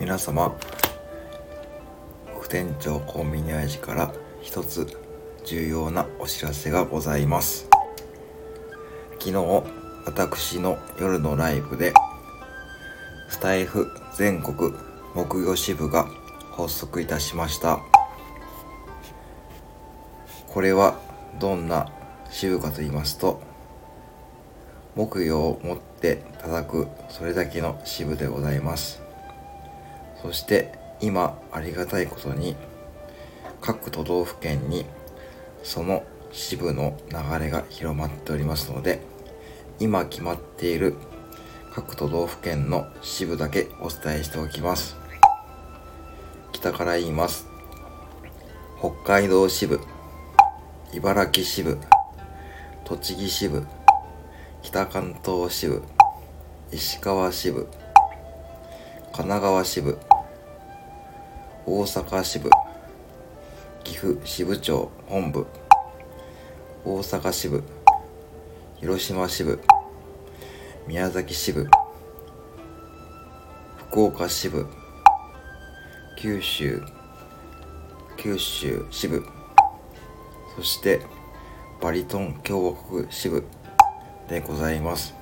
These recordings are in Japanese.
皆様副店長コンビニ味から一つ重要なお知らせがございます。昨日私の夜のライブでスタイフ全国木魚支部が発足いたしました。これはどんな支部かと言いますと木魚を持って叩くそれだけの支部でございます。そして今ありがたいことに各都道府県にその支部の流れが広まっておりますので今決まっている各都道府県の支部だけお伝えしておきます。北から言います。北海道支部茨城支部栃木支部北関東支部石川支部神奈川支部大阪支部岐阜支部長本部大阪支部広島支部宮崎支部福岡支部九州九州支部そしてバリトン共和国支部。でございます。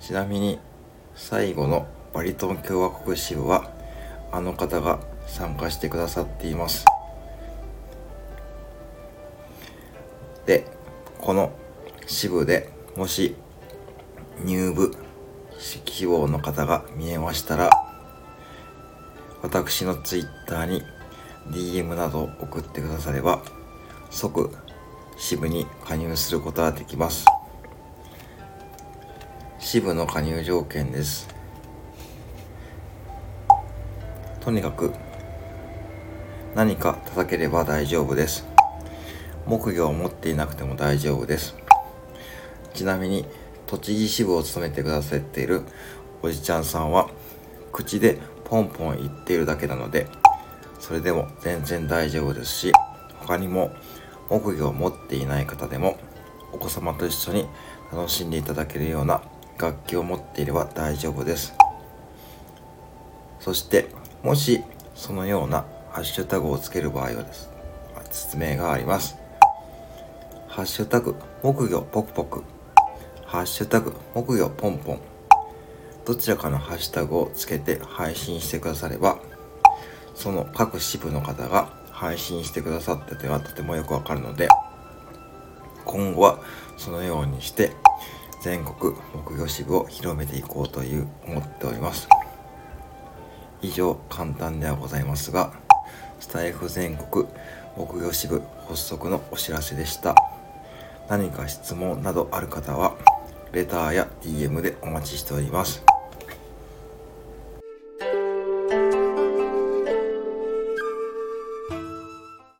ちなみに最後のバリトン共和国支部はあの方が参加してくださっています。でこの支部でもし入部希望の方が見えましたら私の Twitter に DM などを送ってくだされば即支部に加入することができます。支部の加入条件です。とにかく何か叩ければ大丈夫です。木魚を持っていなくても大丈夫です。ちなみに栃木支部を務めてくださっているおじちゃんさんは口でポンポン言っているだけなのでそれでも全然大丈夫ですし他にも木魚を持っていない方でもお子様と一緒に楽しんでいただけるような楽器を持っていれば大丈夫です。そしてもしそのようなハッシュタグをつける場合はです。説明があります。ハッシュタグ木魚ポクポク。ハッシュタグ木魚ポンポン。どちらかのハッシュタグをつけて配信してくださればその各支部の方が配信してくださったというのはとてもよくわかるので今後はそのようにして全国木魚支部を広めていこうという思っております。以上簡単ではございますがスタイフ全国木魚支部発足のお知らせでした。何か質問などある方はレターや DM でお待ちしております。